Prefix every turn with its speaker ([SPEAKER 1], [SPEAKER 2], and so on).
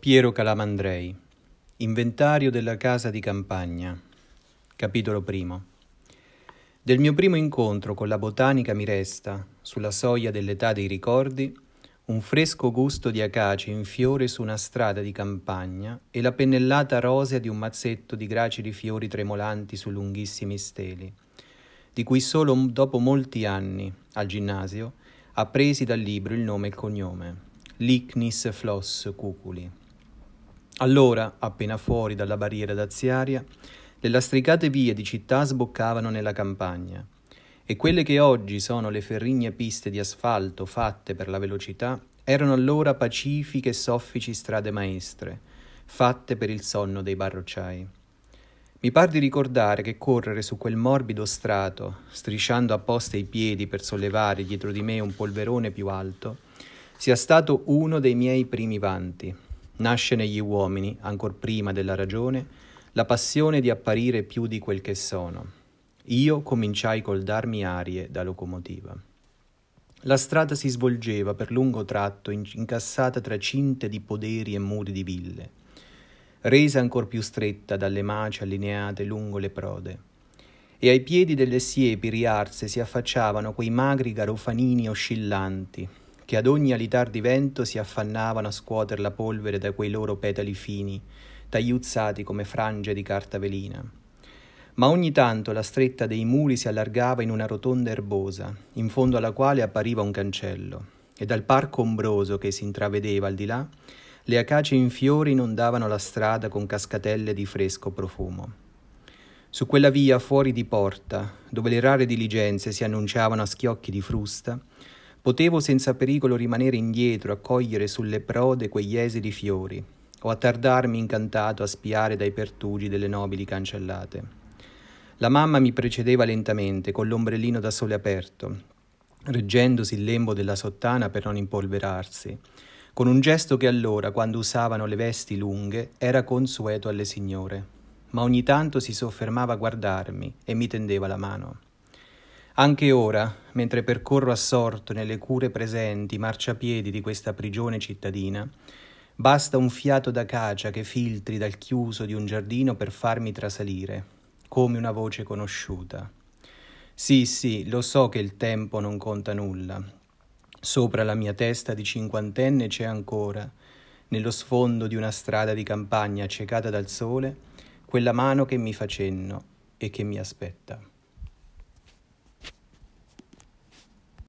[SPEAKER 1] Piero Calamandrei Inventario della casa di campagna Capitolo primo Del mio primo incontro con la botanica mi resta, sulla soglia dell'età dei ricordi, un fresco gusto di acaci in fiore su una strada di campagna e la pennellata rosea di un mazzetto di gracili fiori tremolanti su lunghissimi steli, di cui solo dopo molti anni, al ginnasio, appresi dal libro il nome e il cognome, Licnis Floss Cuculi. Allora, appena fuori dalla barriera daziaria, le lastricate vie di città sboccavano nella campagna e quelle che oggi sono le ferrigne piste di asfalto fatte per la velocità erano allora pacifiche e soffici strade maestre, fatte per il sonno dei barrocciai. Mi par di ricordare che correre su quel morbido strato, strisciando apposta i piedi per sollevare dietro di me un polverone più alto, sia stato uno dei miei primi vanti Nasce negli uomini, ancor prima della ragione, la passione di apparire più di quel che sono. Io cominciai col darmi arie da locomotiva. La strada si svolgeva per lungo tratto incassata tra cinte di poderi e muri di ville, resa ancor più stretta dalle macie allineate lungo le prode. E ai piedi delle siepi riarse si affacciavano quei magri garofanini oscillanti, che ad ogni alitar di vento si affannavano a scuoter la polvere da quei loro petali fini, tagliuzzati come frange di carta velina. Ma ogni tanto la stretta dei muri si allargava in una rotonda erbosa, in fondo alla quale appariva un cancello, e dal parco ombroso che si intravedeva al di là, le acacie in fiori inondavano la strada con cascatelle di fresco profumo. Su quella via fuori di porta, dove le rare diligenze si annunciavano a schiocchi di frusta, Potevo senza pericolo rimanere indietro a cogliere sulle prode quegli esili fiori, o attardarmi incantato a spiare dai pertugi delle nobili cancellate. La mamma mi precedeva lentamente, con l'ombrellino da sole aperto, reggendosi il lembo della sottana per non impolverarsi, con un gesto che allora, quando usavano le vesti lunghe, era consueto alle signore, ma ogni tanto si soffermava a guardarmi e mi tendeva la mano. Anche ora, mentre percorro assorto nelle cure presenti marciapiedi di questa prigione cittadina, basta un fiato d'acacia che filtri dal chiuso di un giardino per farmi trasalire, come una voce conosciuta. Sì, sì, lo so che il tempo non conta nulla. Sopra la mia testa di cinquantenne c'è ancora, nello sfondo di una strada di campagna accecata dal sole, quella mano che mi fa cenno e che mi aspetta.